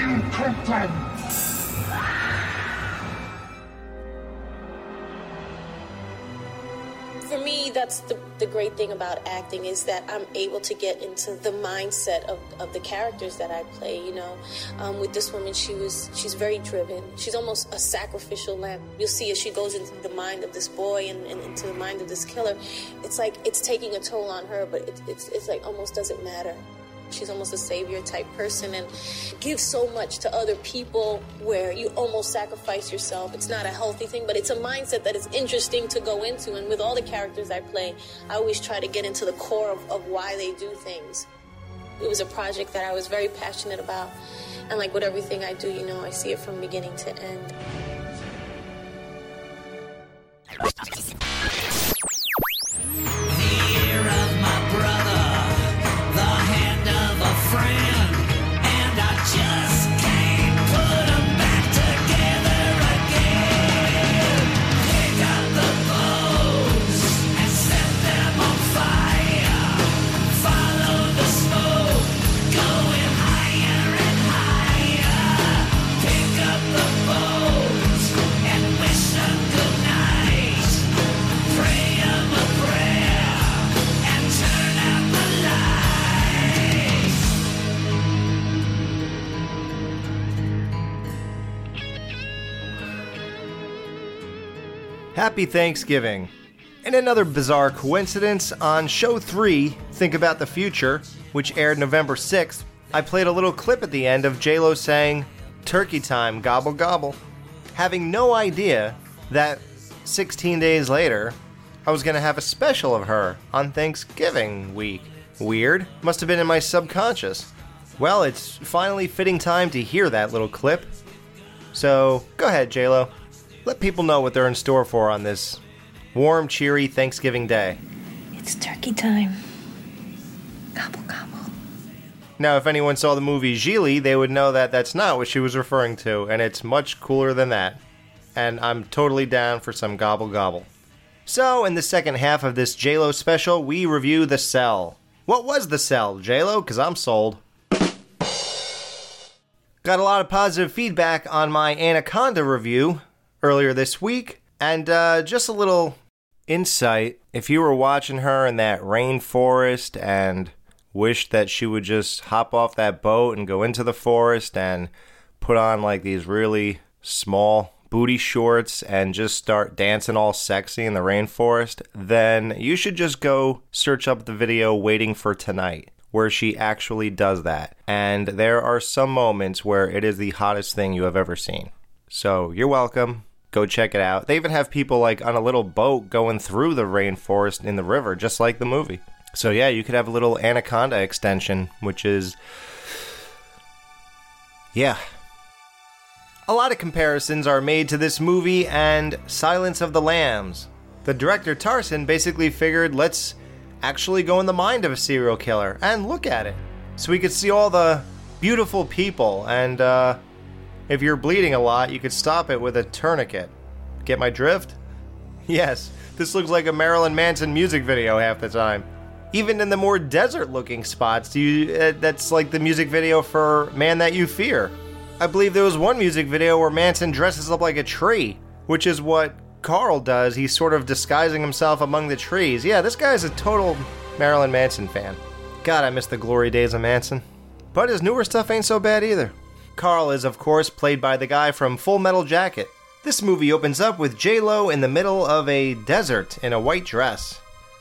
you. For me, that's the, the great thing about acting is that I'm able to get into the mindset of, of the characters that I play. You know, um, with this woman, she was she's very driven. She's almost a sacrificial lamb. You'll see as she goes into the mind of this boy and, and into the mind of this killer. It's like it's taking a toll on her, but it, it's it's like almost doesn't matter. She's almost a savior type person and gives so much to other people where you almost sacrifice yourself. It's not a healthy thing, but it's a mindset that is interesting to go into. And with all the characters I play, I always try to get into the core of, of why they do things. It was a project that I was very passionate about. And like with everything I do, you know, I see it from beginning to end. Happy Thanksgiving. In another bizarre coincidence, on show 3, Think About the Future, which aired November 6th, I played a little clip at the end of JLo saying, Turkey time, gobble gobble. Having no idea that 16 days later, I was going to have a special of her on Thanksgiving week. Weird. Must have been in my subconscious. Well, it's finally fitting time to hear that little clip. So, go ahead, JLo. Let people know what they're in store for on this warm, cheery Thanksgiving day. It's turkey time. Gobble, gobble. Now, if anyone saw the movie Gigli, they would know that that's not what she was referring to, and it's much cooler than that. And I'm totally down for some gobble gobble. So, in the second half of this JLo special, we review The Cell. What was The Cell, JLo? Because I'm sold. Got a lot of positive feedback on my Anaconda review earlier this week, and uh, just a little insight. If you were watching her in that rainforest and wished that she would just hop off that boat and go into the forest and put on like these really small booty shorts and just start dancing all sexy in the rainforest, then you should just go search up the video Waiting for Tonight, where she actually does that. And there are some moments where it is the hottest thing you have ever seen. So you're welcome. Go check it out. They even have people like on a little boat going through the rainforest in the river, just like the movie. So yeah, you could have a little anaconda extension, which is yeah. A lot of comparisons are made to this movie and Silence of the Lambs. The director Tarsem basically figured let's actually go in the mind of a serial killer and look at it. So we could see all the beautiful people and uh if you're bleeding a lot, you could stop it with a tourniquet. Get my drift? Yes, this looks like a Marilyn Manson music video half the time. Even in the more desert-looking spots, you uh, that's like the music video for Man That You Fear. I believe there was one music video where Manson dresses up like a tree, which is what Carl does. He's sort of disguising himself among the trees. Yeah, this guy's a total Marilyn Manson fan. God, I miss the glory days of Manson. But his newer stuff ain't so bad either. Carl is, of course, played by the guy from Full Metal Jacket. This movie opens up with J-Lo in the middle of a desert in a white dress.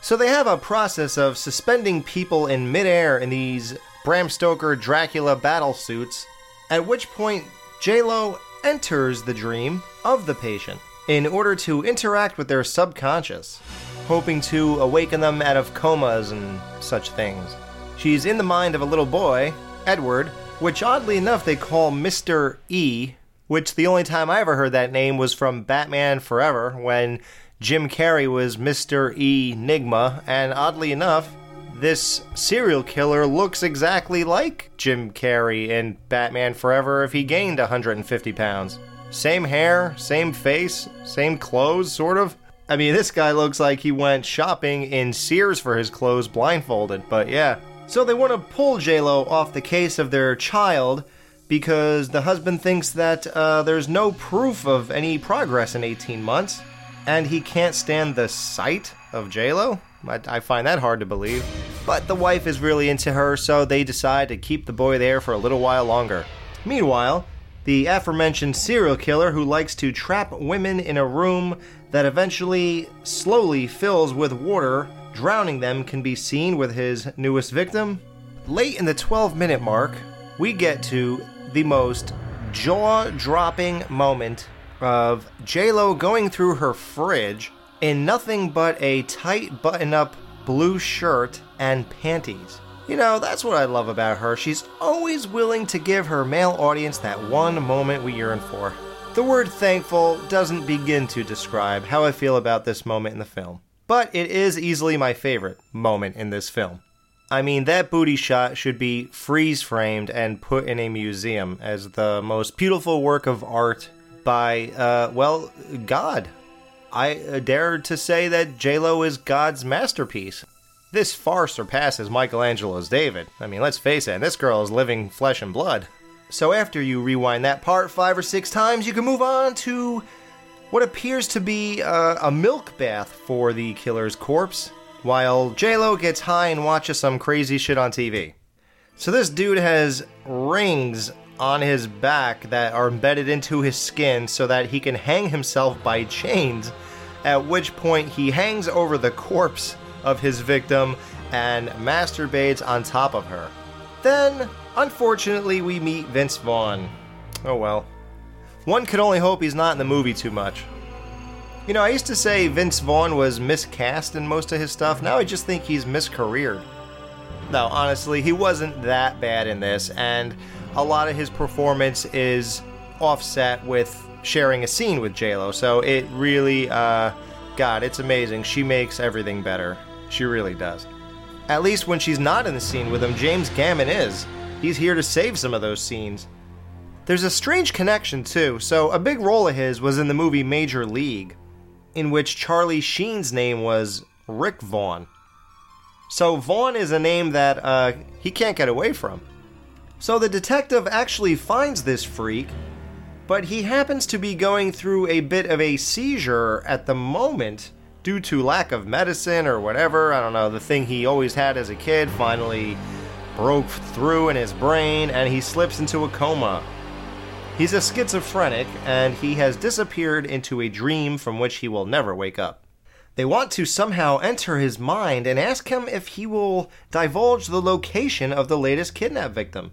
So they have a process of suspending people in midair in these Bram Stoker Dracula battle suits, at which point J-Lo enters the dream of the patient in order to interact with their subconscious, hoping to awaken them out of comas and such things. She's in the mind of a little boy, Edward, which oddly enough they call Mr. E, which the only time I ever heard that name was from Batman Forever when Jim Carrey was Mr. E Nygma, and oddly enough, this serial killer looks exactly like Jim Carrey in Batman Forever if he gained 150 pounds. Same hair, same face, same clothes, sort of. I mean, this guy looks like he went shopping in Sears for his clothes blindfolded, but yeah. So they want to pull JLo off the case of their child because the husband thinks that uh, there's no proof of any progress in 18 months, and he can't stand the sight of JLo. I, I find that hard to believe. But the wife is really into her, so they decide to keep the boy there for a little while longer. Meanwhile, the aforementioned serial killer who likes to trap women in a room that eventually slowly fills with water, drowning them, can be seen with his newest victim. Late in the 12 minute mark, we get to the most jaw dropping moment of JLo going through her fridge in nothing but a tight button up blue shirt and panties. You know, that's what I love about her. She's always willing to give her male audience that one moment we yearn for. The word thankful doesn't begin to describe how I feel about this moment in the film, but it is easily my favorite moment in this film. I mean, that booty shot should be freeze framed and put in a museum as the most beautiful work of art by, uh, well, God. I uh, dare to say that JLo is God's masterpiece. This far surpasses Michelangelo's David. I mean, let's face it, this girl is living flesh and blood. So after you rewind that part five or six times, you can move on to what appears to be a milk bath for the killer's corpse, while JLo gets high and watches some crazy shit on TV. So this dude has rings on his back that are embedded into his skin so that he can hang himself by chains, at which point he hangs over the corpse of his victim and masturbates on top of her. Then, unfortunately, we meet Vince Vaughn. Oh well. One could only hope he's not in the movie too much. You know, I used to say Vince Vaughn was miscast in most of his stuff. Now I just think he's miscareered. No, honestly, he wasn't that bad in this, and a lot of his performance is offset with sharing a scene with JLo. So it really, uh, God, it's amazing. She makes everything better. She really does. At least when she's not in the scene with him, James Gammon is. He's here to save some of those scenes. There's a strange connection, too. So, a big role of his was in the movie Major League, in which Charlie Sheen's name was Rick Vaughn. So, Vaughn is a name that uh, he can't get away from. So, the detective actually finds this freak, but he happens to be going through a bit of a seizure at the moment due to lack of medicine or whatever. I don't know, the thing he always had as a kid finally broke through in his brain and he slips into a coma. He's a schizophrenic and he has disappeared into a dream from which he will never wake up. They want to somehow enter his mind and ask him if he will divulge the location of the latest kidnap victim.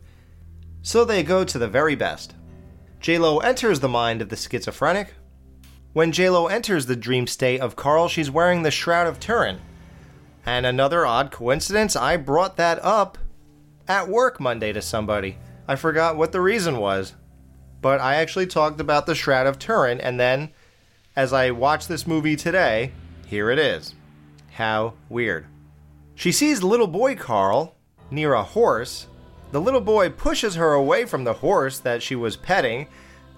So they go to the very best. JLo enters the mind of the schizophrenic. When JLo enters the dream state of Carl, she's wearing the Shroud of Turin. And another odd coincidence, I brought that up at work Monday to somebody. I forgot what the reason was. But I actually talked about the Shroud of Turin, and then, as I watched this movie today, here it is. How weird. She sees little boy Carl near a horse. The little boy pushes her away from the horse that she was petting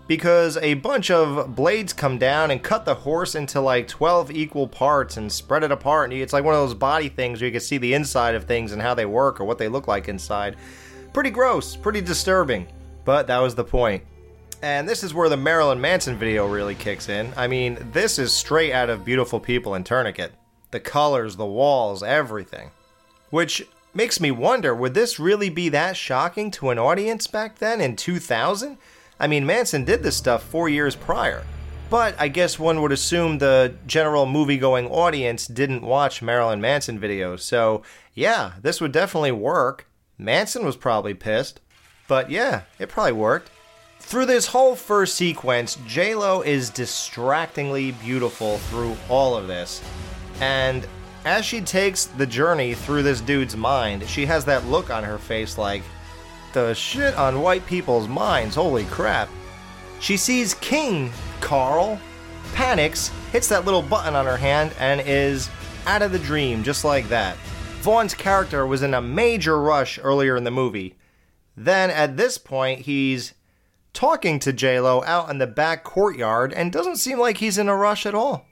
because a bunch of blades come down and cut the horse into like 12 equal parts and spread it apart. And it's like one of those body things where you can see the inside of things and how they work or what they look like inside. Pretty gross, pretty disturbing. But that was the point. And this is where the Marilyn Manson video really kicks in. I mean, this is straight out of Beautiful People in Tourniquet. The colors, the walls, everything. Which makes me wonder would this really be that shocking to an audience back then in 2000? I mean, Manson did this stuff four years prior. But I guess one would assume the general movie going audience didn't watch Marilyn Manson videos. So, yeah, this would definitely work. Manson was probably pissed. But yeah, it probably worked. Through this whole first sequence, JLo is distractingly beautiful through all of this. And as she takes the journey through this dude's mind, she has that look on her face like, the shit on white people's minds, holy crap. She sees King Carl, panics, hits that little button on her hand, and is out of the dream just like that. Vaughn's character was in a major rush earlier in the movie. Then at this point, he's talking to J-Lo out in the back courtyard and doesn't seem like he's in a rush at all.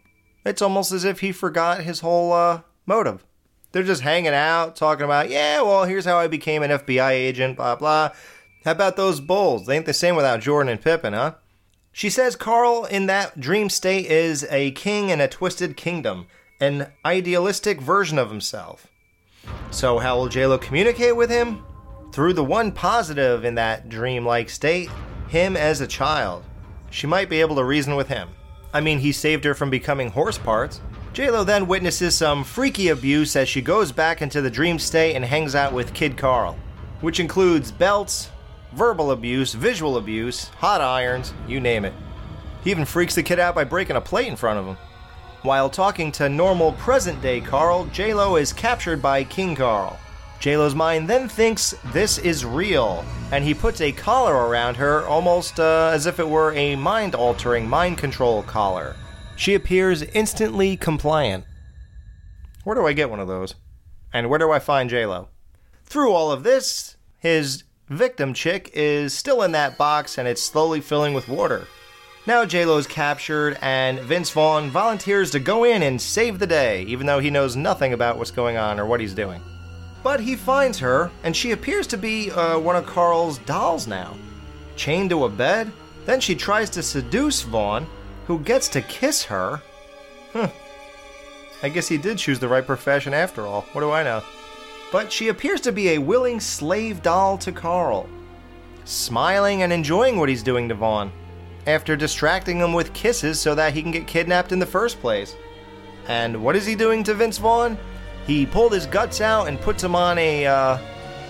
It's almost as if he forgot his whole uh, motive. They're just hanging out, talking about, yeah, well, here's how I became an FBI agent, blah, blah. How about those Bulls? They ain't the same without Jordan and Pippen, huh? She says Carl in that dream state is a king in a twisted kingdom, an idealistic version of himself. So, how will JLo communicate with him? Through the one positive in that dreamlike state, him as a child. She might be able to reason with him. I mean, he saved her from becoming horse parts. JLo then witnesses some freaky abuse as she goes back into the dream state and hangs out with Kid Carl, which includes belts, verbal abuse, visual abuse, hot irons, you name it. He even freaks the kid out by breaking a plate in front of him. While talking to normal present day Carl, JLo is captured by King Carl. JLo's mind then thinks this is real, and he puts a collar around her almost uh, as if it were a mind altering mind control collar. She appears instantly compliant. Where do I get one of those? And where do I find JLo? Through all of this, his victim chick is still in that box and it's slowly filling with water. Now JLo is captured and Vince Vaughn volunteers to go in and save the day, even though he knows nothing about what's going on or what he's doing. But he finds her, and she appears to be uh, one of Carl's dolls now. Chained to a bed, then she tries to seduce Vaughn, who gets to kiss her. Huh. I guess he did choose the right profession after all. What do I know? But she appears to be a willing slave doll to Carl, smiling and enjoying what he's doing to Vaughn, after distracting him with kisses so that he can get kidnapped in the first place. And what is he doing to Vince Vaughn? He pulled his guts out and puts him on a uh,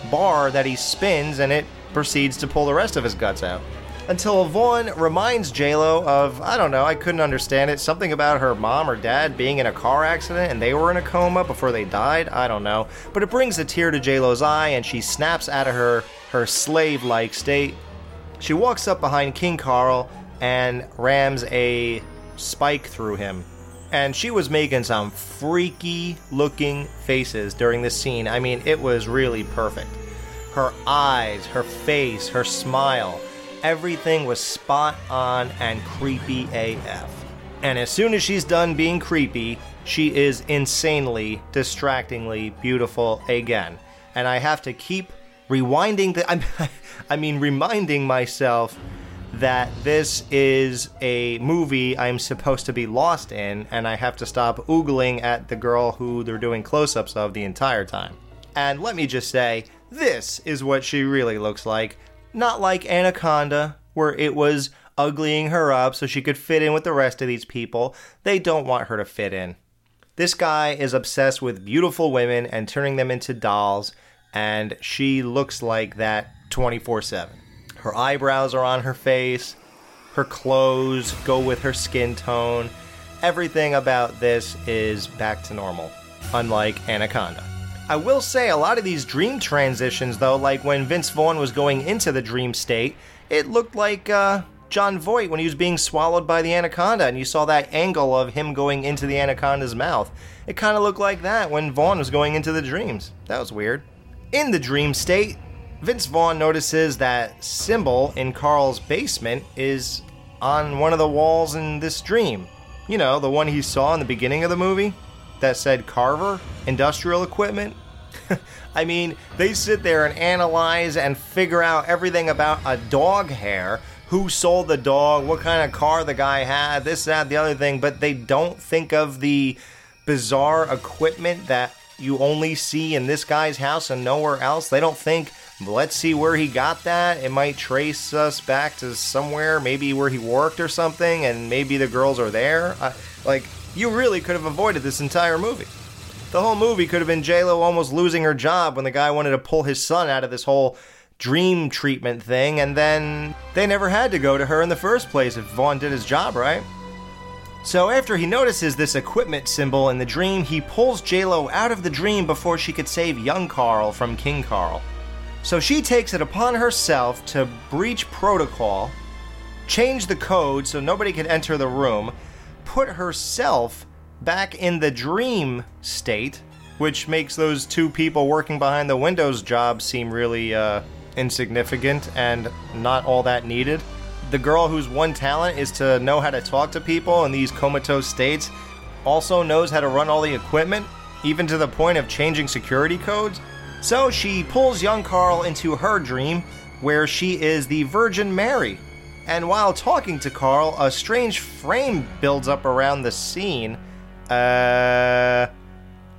bar that he spins, and it proceeds to pull the rest of his guts out. Until Vaughn reminds JLo of, I don't know, I couldn't understand it, something about her mom or dad being in a car accident and they were in a coma before they died. I don't know. But it brings a tear to JLo's eye and she snaps out of her, her slave like state. She walks up behind King Carl and rams a spike through him. And she was making some freaky looking faces during this scene. I mean, it was really perfect. Her eyes, her face, her smile, everything was spot on and creepy AF. And as soon as she's done being creepy, she is insanely, distractingly beautiful again. And I have to keep rewinding the. I mean, reminding myself that this is a movie I'm supposed to be lost in, and I have to stop oogling at the girl who they're doing close ups of the entire time. And let me just say, this is what she really looks like. Not like Anaconda, where it was uglying her up so she could fit in with the rest of these people. They don't want her to fit in. This guy is obsessed with beautiful women and turning them into dolls, and she looks like that 24 7. Her eyebrows are on her face, her clothes go with her skin tone. Everything about this is back to normal, unlike Anaconda. I will say a lot of these dream transitions, though, like when Vince Vaughn was going into the dream state, it looked like uh, Jon Voight when he was being swallowed by the anaconda, and you saw that angle of him going into the anaconda's mouth. It kind of looked like that when Vaughn was going into the dreams. That was weird. In the dream state, Vince Vaughn notices that symbol in Carl's basement is on one of the walls in this dream. You know, the one he saw in the beginning of the movie that said Carver, industrial equipment. I mean, they sit there and analyze and figure out everything about a dog hair, who sold the dog, what kind of car the guy had, this, that, the other thing, but they don't think of the bizarre equipment that you only see in this guy's house and nowhere else. They don't think, let's see where he got that. It might trace us back to somewhere, maybe where he worked or something, and maybe the girls are there. I, like, you really could have avoided this entire movie. The whole movie could have been Lo almost losing her job when the guy wanted to pull his son out of this whole dream treatment thing, and then they never had to go to her in the first place if Vaughn did his job right. So after he notices this equipment symbol in the dream, he pulls Lo out of the dream before she could save young Carl from King Carl. So she takes it upon herself to breach protocol, change the code so nobody can enter the room, put herself back in the dream state, which makes those two people working behind the windows job seem really uh, insignificant and not all that needed. The girl whose one talent is to know how to talk to people in these comatose states also knows how to run all the equipment, even to the point of changing security codes. So she pulls young Carl into her dream, where she is the Virgin Mary. And while talking to Carl, a strange frame builds up around the scene. Uh.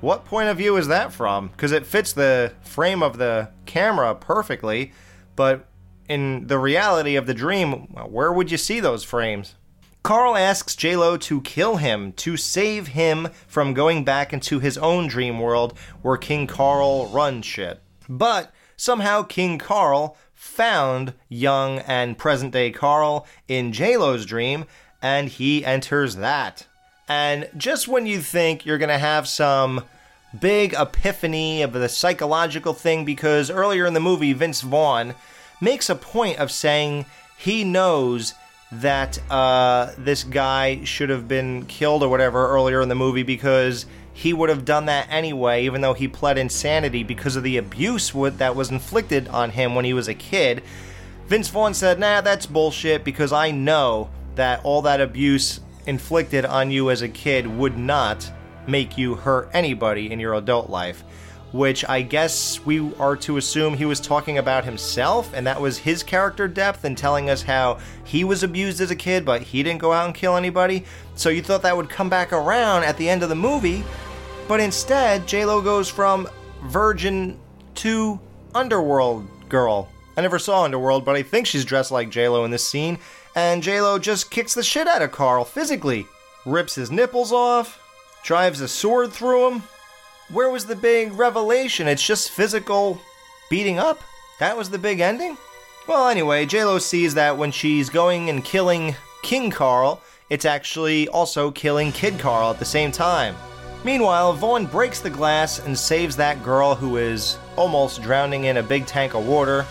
What point of view is that from? Because it fits the frame of the camera perfectly, but in the reality of the dream, where would you see those frames? Carl asks JLo to kill him to save him from going back into his own dream world where King Carl runs shit. But somehow King Carl found young and present day Carl in JLo's dream and he enters that. And just when you think you're going to have some big epiphany of the psychological thing, because earlier in the movie, Vince Vaughn makes a point of saying he knows that uh, this guy should have been killed or whatever earlier in the movie because he would have done that anyway, even though he pled insanity because of the abuse that was inflicted on him when he was a kid. Vince Vaughn said, nah, that's bullshit because I know that all that abuse inflicted on you as a kid would not make you hurt anybody in your adult life. Which I guess we are to assume he was talking about himself, and that was his character depth and telling us how he was abused as a kid, but he didn't go out and kill anybody. So you thought that would come back around at the end of the movie, but instead, JLo goes from virgin to underworld girl. I never saw Underworld, but I think she's dressed like JLo in this scene, and JLo just kicks the shit out of Carl physically. Rips his nipples off, drives a sword through him. Where was the big revelation? It's just physical beating up? That was the big ending? Well, anyway, JLo sees that when she's going and killing King Carl, it's actually also killing Kid Carl at the same time. Meanwhile, Vaughn breaks the glass and saves that girl who is almost drowning in a big tank of water,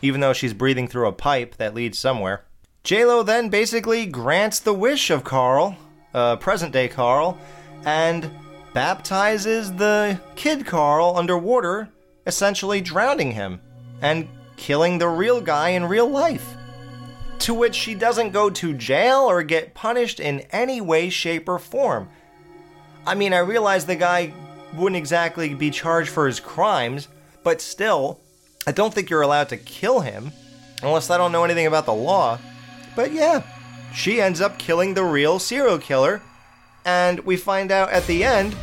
even though she's breathing through a pipe that leads somewhere. JLo then basically grants the wish of Carl, uh, present day Carl, and baptizes the kid Carl underwater, essentially drowning him and killing the real guy in real life. To which she doesn't go to jail or get punished in any way, shape, or form. I mean, I realize the guy wouldn't exactly be charged for his crimes, but still, I don't think you're allowed to kill him unless I don't know anything about the law. But yeah, she ends up killing the real serial killer, and we find out at the end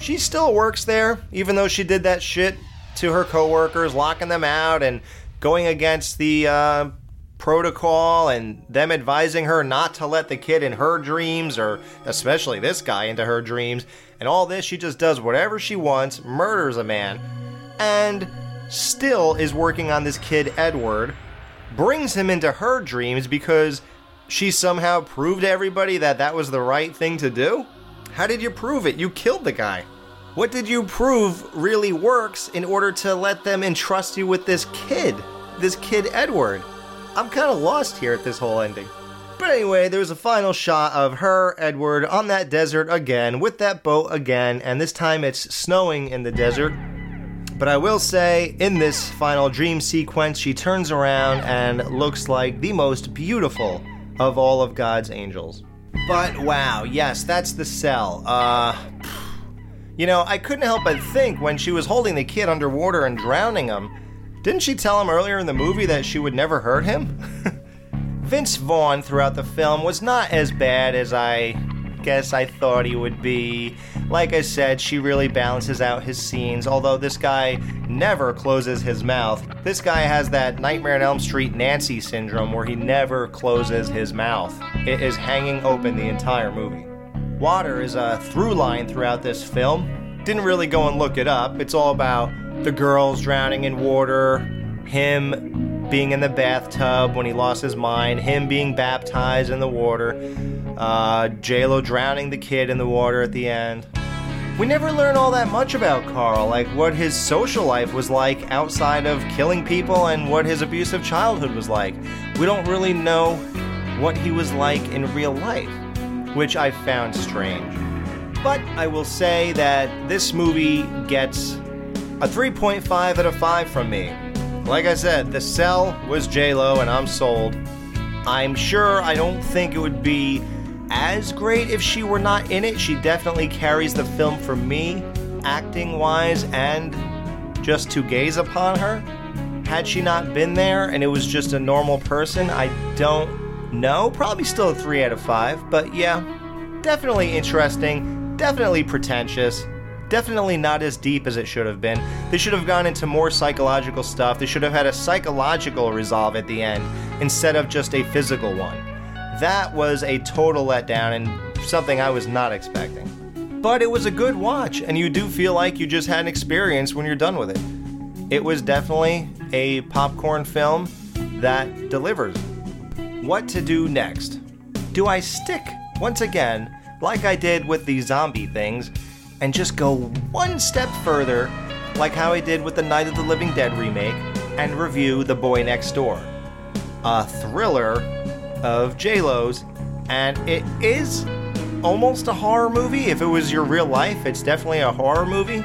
she still works there, even though she did that shit to her coworkers, locking them out and going against the uh, protocol and them advising her not to let the kid in her dreams or especially this guy into her dreams. And all this she just does whatever she wants murders a man and still is working on this kid edward brings him into her dreams because she somehow proved to everybody that that was the right thing to do how did you prove it you killed the guy what did you prove really works in order to let them entrust you with this kid this kid edward I'm kind of lost here at this whole ending. But anyway, there's a final shot of her, Edward, on that desert again, with that boat again, and this time it's snowing in the desert. But I will say, in this final dream sequence, she turns around and looks like the most beautiful of all of God's angels. But wow, yes, that's the cell. Uh. You know, I couldn't help but think when she was holding the kid underwater and drowning him, didn't she tell him earlier in the movie that she would never hurt him? Vince Vaughn throughout the film was not as bad as I guess I thought he would be. Like I said, she really balances out his scenes, although this guy never closes his mouth. This guy has that Nightmare on Elm Street Nancy syndrome where he never closes his mouth. It is hanging open the entire movie. Water is a through line throughout this film. Didn't really go and look it up. It's all about the girls drowning in water, him being in the bathtub when he lost his mind, him being baptized in the water, uh, JLo drowning the kid in the water at the end. We never learn all that much about Carl, like what his social life was like outside of killing people and what his abusive childhood was like. We don't really know what he was like in real life, which I found strange. But I will say that this movie gets a 3.5 out of 5 from me. Like I said, the cell was Lo, and I'm sold. I'm sure I don't think it would be as great if she were not in it. She definitely carries the film for me, acting wise, and just to gaze upon her. Had she not been there and it was just a normal person, I don't know. Probably still a 3 out of 5, but yeah, definitely interesting, definitely pretentious, definitely not as deep as it should have been. They should have gone into more psychological stuff. They should have had a psychological resolve at the end instead of just a physical one. That was a total letdown and something I was not expecting. But it was a good watch, and you do feel like you just had an experience when you're done with it. It was definitely a popcorn film that delivers. What to do next? Do I stick, once again, like I did with the zombie things, and just go one step further, like how I did with the Night of the Living Dead remake, and review The Boy Next Door? A thriller of JLo's, and it is almost a horror movie. If it was your real life, it's definitely a horror movie,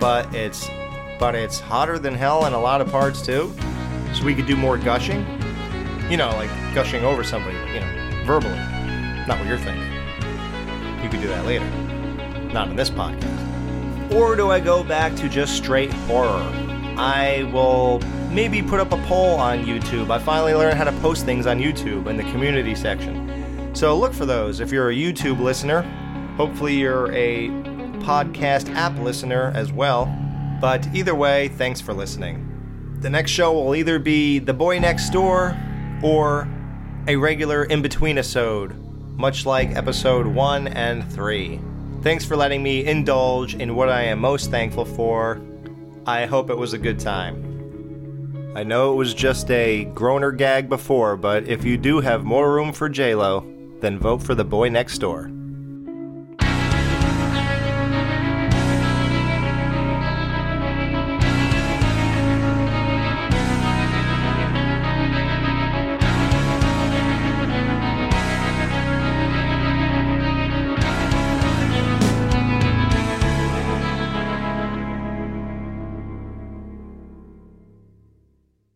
but it's but it's hotter than hell in a lot of parts too. So we could do more gushing. You know, like gushing over somebody, you know, verbally. Not what you're thinking. You could do that later. Not in this podcast. Or do I go back to just straight horror? I will maybe put up a poll on YouTube. I finally learned how to post things on YouTube in the community section. So look for those. If you're a YouTube listener, hopefully you're a podcast app listener as well. But either way, thanks for listening. The next show will either be The Boy Next Door or a regular in between episode, much like episode 1 and 3. Thanks for letting me indulge in what I am most thankful for. I hope it was a good time. I know it was just a groaner gag before, but if you do have more room for JLo, then vote for The Boy Next Door.